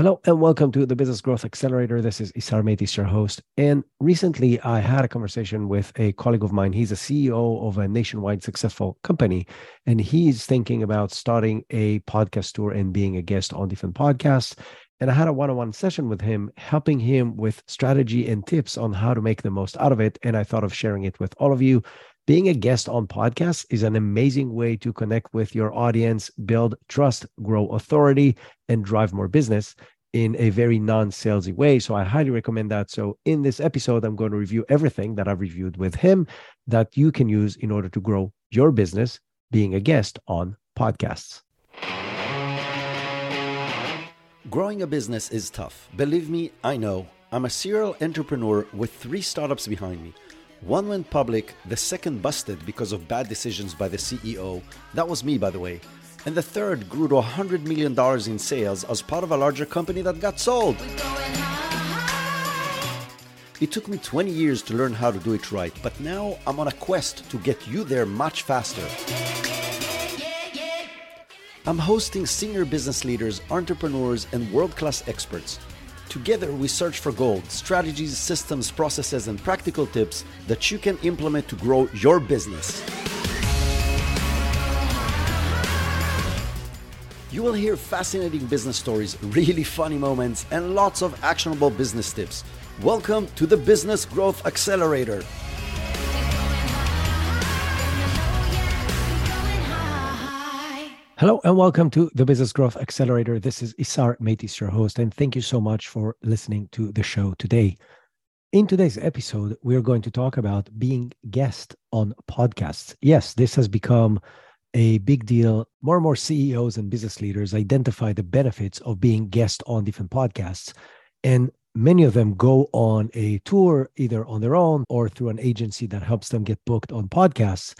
Hello and welcome to the Business Growth Accelerator. This is Isar Meitis, your host. And recently I had a conversation with a colleague of mine. He's a CEO of a nationwide successful company, and he's thinking about starting a podcast tour and being a guest on different podcasts. And I had a one on one session with him, helping him with strategy and tips on how to make the most out of it. And I thought of sharing it with all of you being a guest on podcasts is an amazing way to connect with your audience, build trust, grow authority, and drive more business in a very non salesy way. So I highly recommend that. So in this episode, I'm going to review everything that I've reviewed with him that you can use in order to grow your business being a guest on podcasts. Growing a business is tough. Believe me, I know. I'm a serial entrepreneur with three startups behind me. One went public, the second busted because of bad decisions by the CEO. That was me, by the way. And the third grew to $100 million in sales as part of a larger company that got sold. It took me 20 years to learn how to do it right, but now I'm on a quest to get you there much faster. I'm hosting senior business leaders, entrepreneurs, and world class experts Together, we search for gold, strategies, systems, processes, and practical tips that you can implement to grow your business. You will hear fascinating business stories, really funny moments, and lots of actionable business tips. Welcome to the Business Growth Accelerator. Hello and welcome to the Business Growth Accelerator. This is Isar Meitis, your host, and thank you so much for listening to the show today. In today's episode, we are going to talk about being guest on podcasts. Yes, this has become a big deal. More and more CEOs and business leaders identify the benefits of being guest on different podcasts. And many of them go on a tour either on their own or through an agency that helps them get booked on podcasts.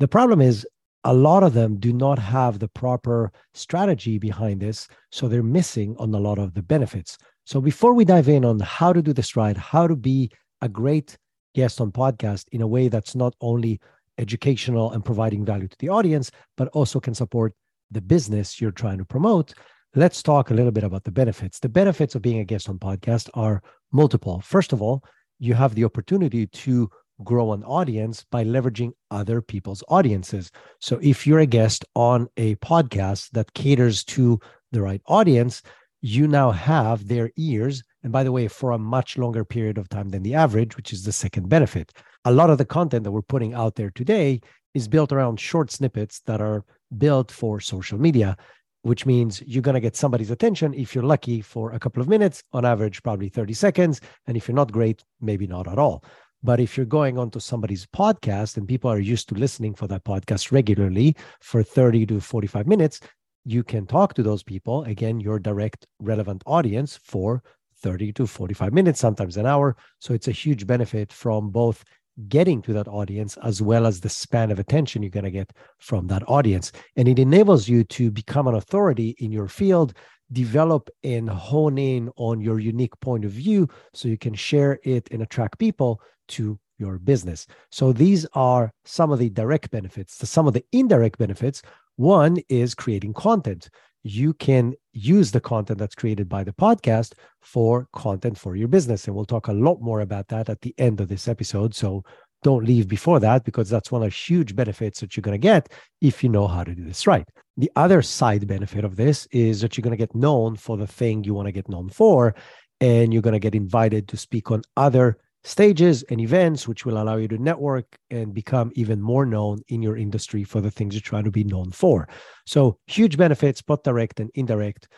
The problem is a lot of them do not have the proper strategy behind this. So they're missing on a lot of the benefits. So before we dive in on how to do this right, how to be a great guest on podcast in a way that's not only educational and providing value to the audience, but also can support the business you're trying to promote, let's talk a little bit about the benefits. The benefits of being a guest on podcast are multiple. First of all, you have the opportunity to grow an audience by leveraging other people's audiences. So if you're a guest on a podcast that caters to the right audience, you now have their ears. And by the way, for a much longer period of time than the average, which is the second benefit. A lot of the content that we're putting out there today is built around short snippets that are built for social media, which means you're going to get somebody's attention if you're lucky for a couple of minutes, on average, probably 30 seconds. And if you're not great, maybe not at all. But if you're going onto somebody's podcast and people are used to listening for that podcast regularly for 30 to 45 minutes, you can talk to those people. Again, your direct relevant audience for 30 to 45 minutes, sometimes an hour. So it's a huge benefit from both getting to that audience as well as the span of attention you're going to get from that audience. And it enables you to become an authority in your field, develop and hone in on your unique point of view so you can share it and attract people to your business. So these are some of the direct benefits. Some of the indirect benefits one is creating content. You can use the content that's created by the podcast for content for your business. And we'll talk a lot more about that at the end of this episode. So don't leave before that because that's one of the huge benefits that you're going to get if you know how to do this right. The other side benefit of this is that you're going to get known for the thing you want to get known for, and you're going to get invited to speak on other stages and events, which will allow you to network and become even more known in your industry for the things you're trying to be known for. So, huge benefits, both direct and indirect.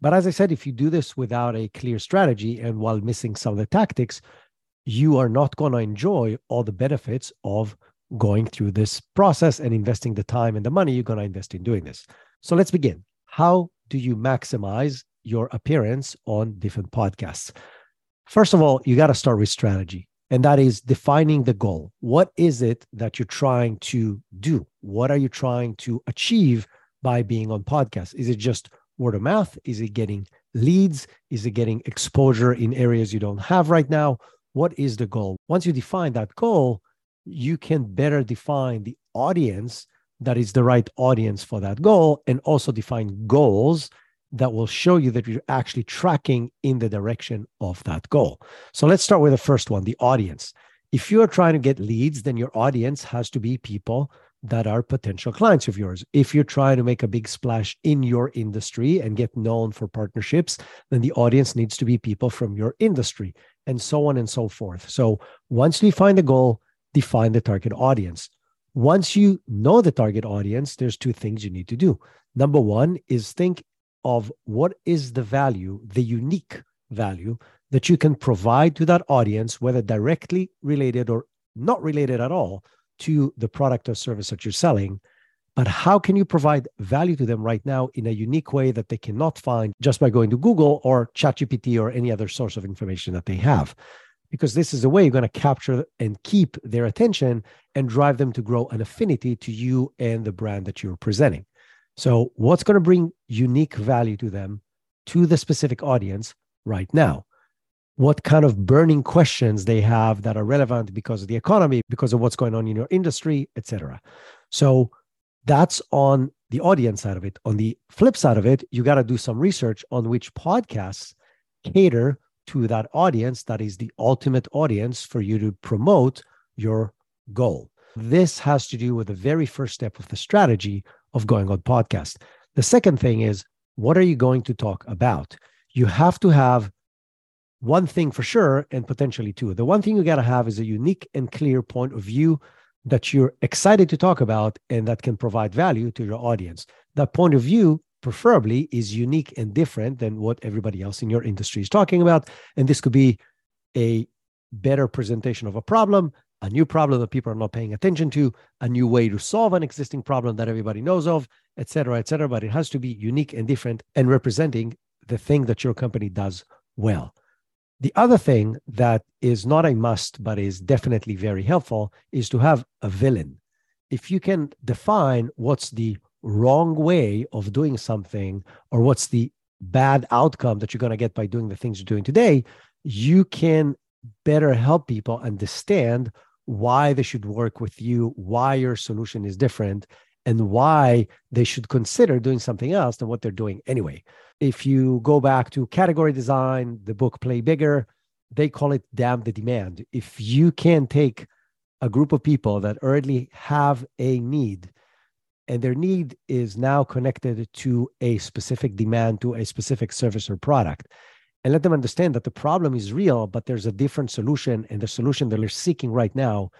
But as I said, if you do this without a clear strategy and while missing some of the tactics, you are not going to enjoy all the benefits of going through this process and investing the time and the money you're going to invest in doing this. So, let's begin. How do you maximize your appearance on different podcasts? First of all, you got to start with strategy, and that is defining the goal. What is it that you're trying to do? What are you trying to achieve by being on podcasts? Is it just word of mouth? Is it getting leads? Is it getting exposure in areas you don't have right now? What is the goal? Once you define that goal, you can better define the audience that is the right audience for that goal and also define goals that will show you that you're actually tracking in the direction of that goal. So let's start with the first one the audience. If you're trying to get leads, then your audience has to be people that are potential clients of yours. If you're trying to make a big splash in your industry and get known for partnerships, then the audience needs to be people from your industry and so on and so forth. So once you define the goal, define the target audience. Once you know the target audience, there's two things you need to do. Number one is think of what is the value, the unique value that you can provide to that audience, whether directly related or not related at all to the product or service that you're selling. But how can you provide value to them right now in a unique way that they cannot find just by going to Google or ChatGPT or any other source of information that they have? Because this is the way you're going to capture and keep their attention and drive them to grow an affinity to you and the brand that you're presenting. So, what's going to bring unique value to them, to the specific audience right now? What kind of burning questions they have that are relevant because of the economy, because of what's going on in your industry, etc. So, that's on the audience side of it. On the flip side of it, you got to do some research on which podcasts cater to that audience that is the ultimate audience for you to promote your goal. This has to do with the very first step of the strategy of going on podcast. The second thing is what are you going to talk about? You have to have one thing for sure and potentially two. The one thing you got to have is a unique and clear point of view that you're excited to talk about and that can provide value to your audience. That point of view, preferably, is unique and different than what everybody else in your industry is talking about. And this could be a better presentation of a problem, a new problem that people are not paying attention to, a new way to solve an existing problem that everybody knows of, et cetera, et cetera. But it has to be unique and different and representing the thing that your company does well. The other thing that is not a must, but is definitely very helpful, is to have a villain. If you can define what's the wrong way of doing something or what's the bad outcome that you're going to get by doing the things you're doing today, you can better help people understand why they should work with you, why your solution is different, and why they should consider doing something else than what they're doing anyway. If you go back to category design, the book Play Bigger, they call it damn the demand. If you can take a group of people that already have a need and their need is now connected to a specific demand, to a specific service or product, and let them understand that the problem is real, but there's a different solution, and the solution that they're seeking right now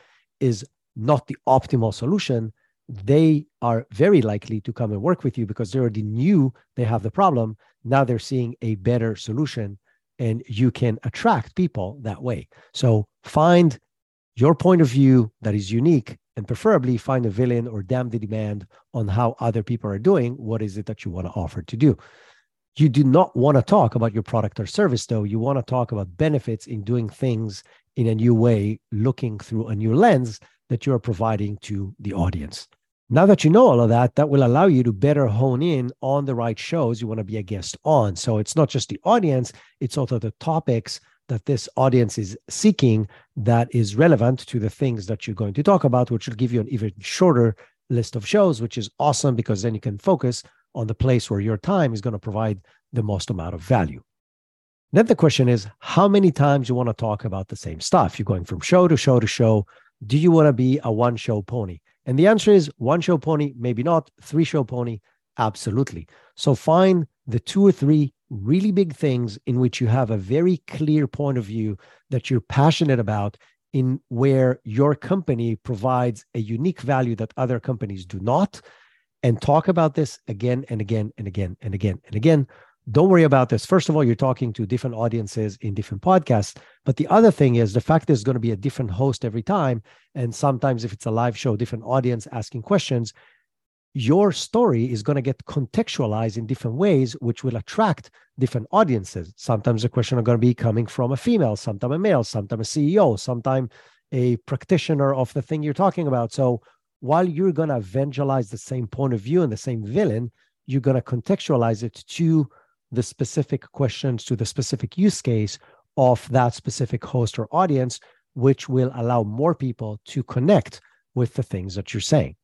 is not the optimal solution, they are very likely to come and work with you because they already knew they have the problem. Now they're seeing a better solution, and you can attract people that way. So find your point of view that is unique and preferably find a villain or damn the demand on how other people are doing. What is it that you want to offer to do? You do not want to talk about your product or service, though. You want to talk about benefits in doing things in a new way, looking through a new lens that you're providing to the audience. Now that you know all of that, that will allow you to better hone in on the right shows you want to be a guest on. So it's not just the audience, it's also the topics that this audience is seeking that is relevant to the things that you're going to talk about, which will give you an even shorter list of shows, which is awesome because then you can focus on the place where your time is going to provide the most amount of value. Then the question is how many times you want to talk about the same stuff? You're going from show to show to show. Do you want to be a one show pony? And the answer is one show pony, maybe not, three show pony, absolutely. So find the two or three really big things in which you have a very clear point of view that you're passionate about in where your company provides a unique value that other companies do not and talk about this again and again and again and again and again. Don't worry about this. First of all, you're talking to different audiences in different podcasts. But the other thing is the fact there's going to be a different host every time. And sometimes, if it's a live show, different audience asking questions, your story is going to get contextualized in different ways, which will attract different audiences. Sometimes the question are going to be coming from a female, sometimes a male, sometimes a CEO, sometimes a practitioner of the thing you're talking about. So while you're going to evangelize the same point of view and the same villain, you're going to contextualize it to the specific questions, to the specific use case of that specific host or audience, which will allow more people to connect with the things that you're saying.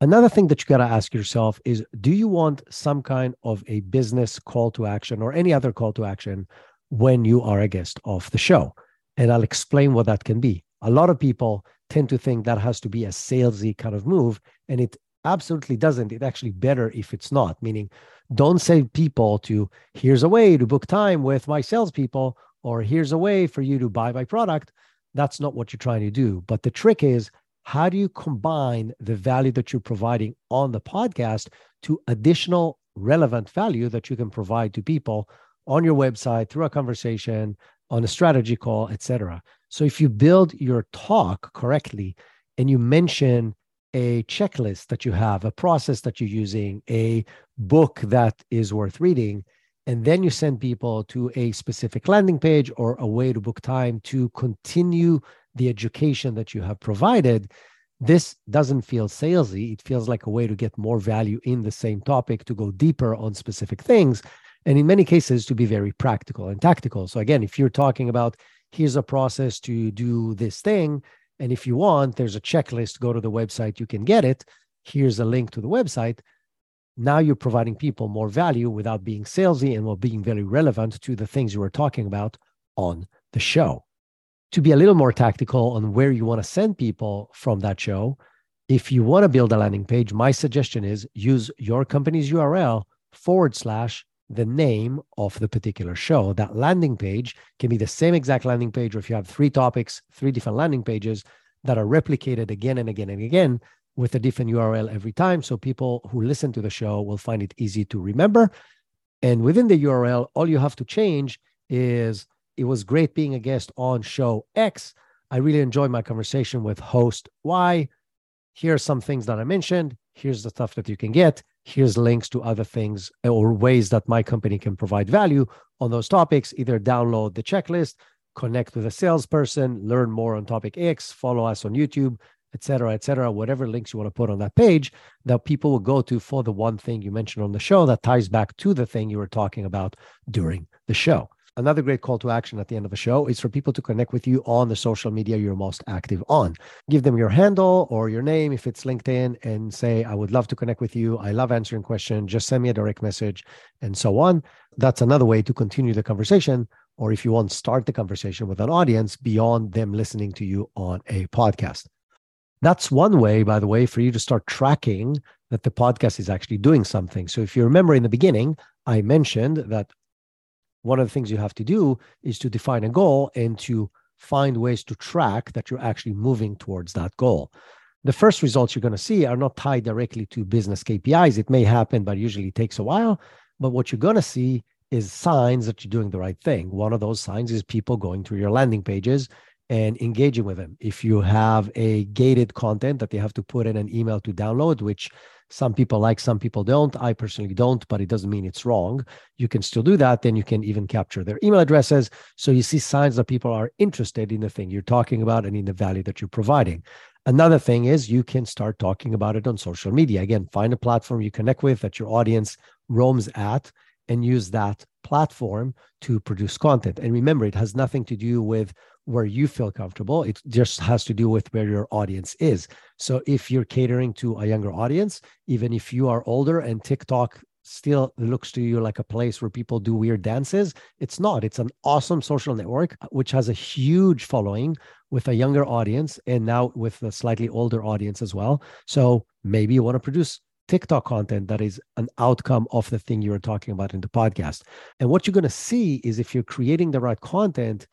Another thing that you got to ask yourself is do you want some kind of a business call to action or any other call to action when you are a guest of the show? And I'll explain what that can be. A lot of people tend to think that has to be a salesy kind of move, and it absolutely doesn't. It actually better if it's not, meaning don't say people to here's a way to book time with my salespeople or here's a way for you to buy my product. That's not what you're trying to do. But the trick is, how do you combine the value that you're providing on the podcast to additional relevant value that you can provide to people on your website through a conversation on a strategy call etc so if you build your talk correctly and you mention a checklist that you have a process that you're using a book that is worth reading and then you send people to a specific landing page or a way to book time to continue the education that you have provided. This doesn't feel salesy. It feels like a way to get more value in the same topic to go deeper on specific things and in many cases to be very practical and tactical. So again if you're talking about here's a process to do this thing and if you want there's a checklist. Go to the website you can get it. Here's a link to the website. Now you're providing people more value without being salesy and while being very relevant to the things you were talking about on the show. To be a little more tactical on where you want to send people from that show, if you want to build a landing page, my suggestion is use your company's URL forward slash the name of the particular show. That landing page can be the same exact landing page, or if you have three topics, three different landing pages that are replicated again and again and again, with a different URL every time. So people who listen to the show will find it easy to remember. And within the URL, all you have to change is it was great being a guest on show X. I really enjoyed my conversation with host Y. Here are some things that I mentioned. Here's the stuff that you can get. Here's links to other things uh, or ways that my company can provide value on those topics. Either download the checklist, connect with a salesperson, learn more on topic X, follow us on YouTube, et cetera, et cetera, whatever links you want to put on that page that people will go to for the one thing you mentioned on the show that ties back to the thing you were talking about during the show. Another great call to action at the end of the show is for people to connect with you on the social media you're most active on. Give them your handle or your name if it's LinkedIn and say, I would love to connect with you. I love answering questions. Just send me a direct message and so on. That's another way to continue the conversation. Or if you want, start the conversation with an audience beyond them listening to you on a podcast. That's one way, by the way, for you to start tracking that the podcast is actually doing something. So if you remember in the beginning, I mentioned that one of the things you have to do is to define a goal and to find ways to track that you're actually moving towards that goal. The first results you're going to see are not tied directly to business KPIs. It may happen, but usually takes a while. But what you're going to see is signs that you're doing the right thing. One of those signs is people going through your landing pages and engaging with them. If you have a gated content that they have to put in an email to download, which some people like, some people don't. I personally don't, but it doesn't mean it's wrong. You can still do that. Then you can even capture their email addresses. So you see signs that people are interested in the thing you're talking about and in the value that you're providing. Another thing is you can start talking about it on social media. Again, find a platform you connect with that your audience roams at and use that platform to produce content. And remember, it has nothing to do with where you feel comfortable. It just has to do with where your audience is. So if you're catering to a younger audience, even if you are older and TikTok still looks to you like a place where people do weird dances, it's not. It's an awesome social network which has a huge following with a younger audience and now with a slightly older audience as well. So maybe you want to produce TikTok content that is an outcome of the thing you were talking about in the podcast. And what you're going to see is if you're creating the right content,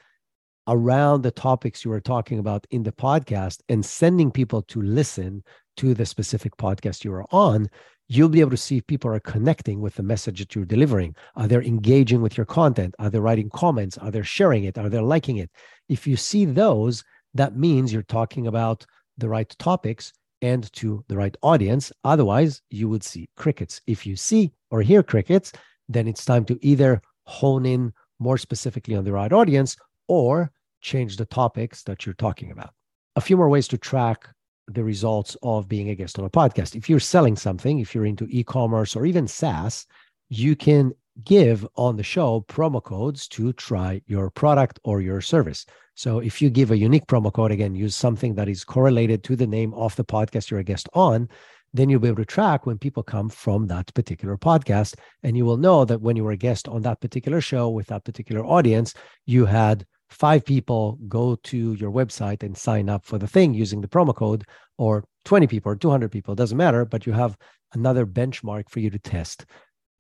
around the topics you were talking about in the podcast and sending people to listen to the specific podcast you are on, you'll be able to see if people are connecting with the message that you're delivering. Are they engaging with your content? Are they writing comments? Are they sharing it? Are they liking it? If you see those, that means you're talking about the right topics and to the right audience. Otherwise, you would see crickets. If you see or hear crickets, then it's time to either hone in more specifically on the right audience or change the topics that you're talking about. A few more ways to track the results of being a guest on a podcast. If you're selling something, if you're into e commerce or even SaaS, you can give on the show promo codes to try your product or your service. So if you give a unique promo code, again, use something that is correlated to the name of the podcast you're a guest on, then you'll be able to track when people come from that particular podcast. And you will know that when you were a guest on that particular show with that particular audience, you had five people go to your website and sign up for the thing using the promo code, or 20 people or 200 people, doesn't matter, but you have another benchmark for you to test.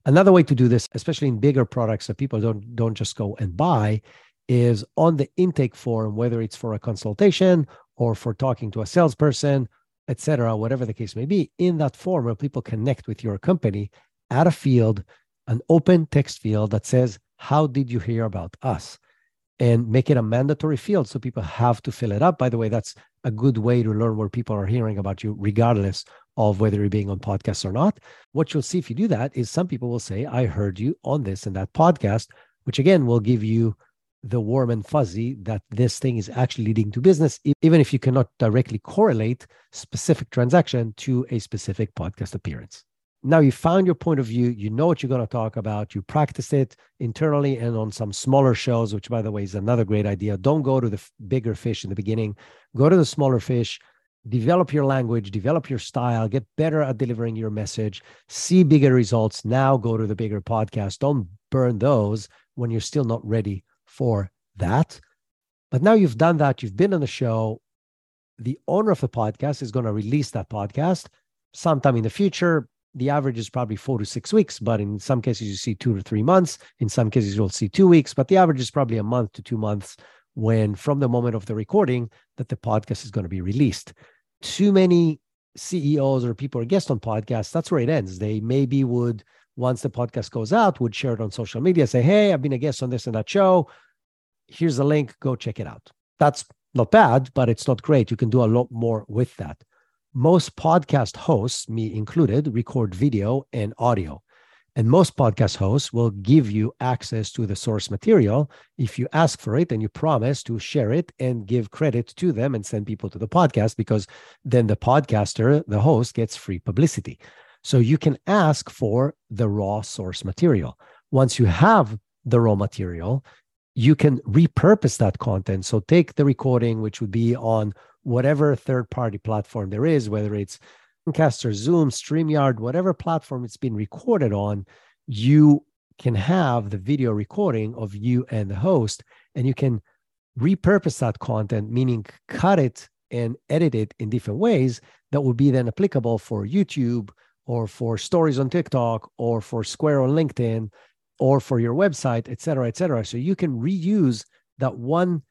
Another way to do this, especially in bigger products that people don't, don't just go and buy, is on the intake form, whether it's for a consultation or for talking to a salesperson, etc., whatever the case may be, in that form where people connect with your company, add a field, an open text field that says, How did you hear about us? And make it a mandatory field so people have to fill it up. By the way, that's a good way to learn where people are hearing about you, regardless of whether you're being on podcasts or not. What you'll see if you do that is some people will say, I heard you on this and that podcast, which again will give you the warm and fuzzy that this thing is actually leading to business, even if you cannot directly correlate specific transaction to a specific podcast appearance. Now you found your point of view, you know what you're going to talk about, you practice it internally and on some smaller shows, which by the way is another great idea. Don't go to the bigger fish in the beginning, go to the smaller fish, develop your language, develop your style, get better at delivering your message, see bigger results. Now go to the bigger podcast. Don't burn those when you're still not ready for that. But now you've done that, you've been on the show. The owner of the podcast is going to release that podcast sometime in the future. The average is probably four to six weeks, but in some cases, you see two to three months. In some cases, you'll see two weeks, but the average is probably a month to two months when from the moment of the recording that the podcast is going to be released. Too many CEOs or people are guests on podcasts, that's where it ends. They maybe would once the podcast goes out, would share it on social media, say, Hey, I've been a guest on this and that show. Here's a link, go check it out. That's not bad, but it's not great. You can do a lot more with that. Most podcast hosts, me included, record video and audio. And most podcast hosts will give you access to the source material if you ask for it and you promise to share it and give credit to them and send people to the podcast because then the podcaster, the host, gets free publicity. So you can ask for the raw source material. Once you have the raw material, you can repurpose that content. So take the recording, which would be on whatever third party platform there is, whether it's Caster, Zoom, StreamYard, whatever platform it's been recorded on, you can have the video recording of you and the host, and you can repurpose that content, meaning cut it and edit it in different ways that would be then applicable for YouTube, or for stories on TikTok or for Square on LinkedIn or for your website, et cetera, et cetera. So you can reuse that one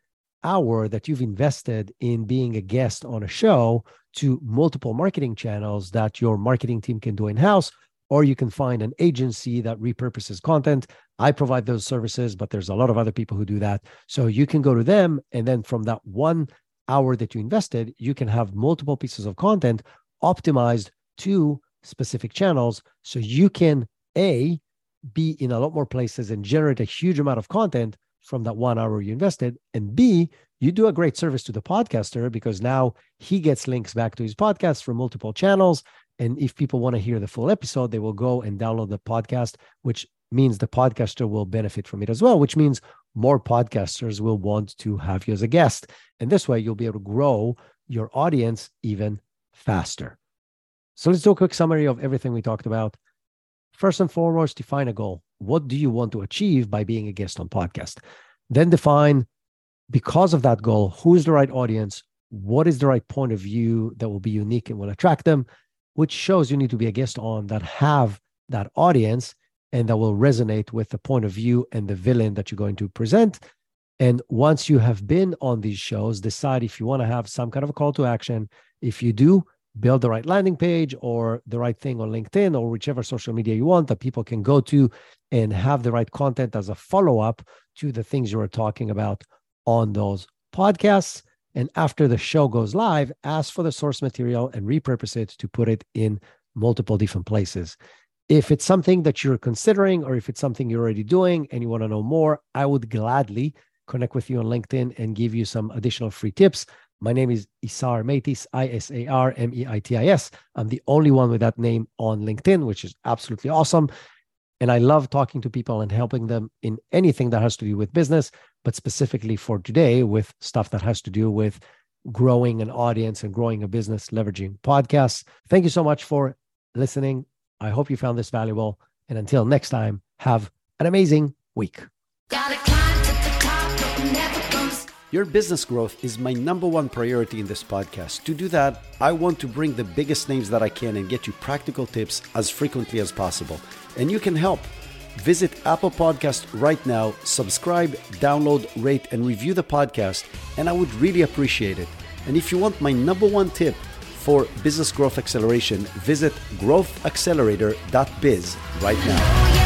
hour that you've invested in being a guest on a show to multiple marketing channels that your marketing team can do in house, or you can find an agency that repurposes content. I provide those services, but there's a lot of other people who do that. So you can go to them, and then from that one hour that you invested, you can have multiple pieces of content optimized to specific channels so you can a be in a lot more places and generate a huge amount of content from that one hour you invested and b you do a great service to the podcaster because now he gets links back to his podcast from multiple channels and if people want to hear the full episode they will go and download the podcast which means the podcaster will benefit from it as well which means more podcasters will want to have you as a guest and this way you'll be able to grow your audience even faster so let's do a quick summary of everything we talked about. First and foremost, define a goal. What do you want to achieve by being a guest on podcast? Then define, because of that goal, who is the right audience? What is the right point of view that will be unique and will attract them? Which shows you need to be a guest on that have that audience and that will resonate with the point of view and the villain that you're going to present. And once you have been on these shows, decide if you want to have some kind of a call to action. If you do, build the right landing page or the right thing on LinkedIn or whichever social media you want that people can go to and have the right content as a follow up to the things you were talking about on those podcasts. And after the show goes live, ask for the source material and repurpose it to put it in multiple different places. If it's something that you're considering or if it's something you're already doing and you want to know more, I would gladly connect with you on LinkedIn and give you some additional free tips my name is Isar Meitis, I S A R M E I T I S. I'm the only one with that name on LinkedIn, which is absolutely awesome. And I love talking to people and helping them in anything that has to do with business, but specifically for today with stuff that has to do with growing an audience and growing a business leveraging podcasts. Thank you so much for listening. I hope you found this valuable. And until next time, have an amazing week. Your business growth is my number one priority in this podcast. To do that, I want to bring the biggest names that I can and get you practical tips as frequently as possible. And you can help. Visit Apple Podcast right now, subscribe, download, rate, and review the podcast, and I would really appreciate it. And if you want my number one tip for business growth acceleration, visit growthaccelerator.biz right now.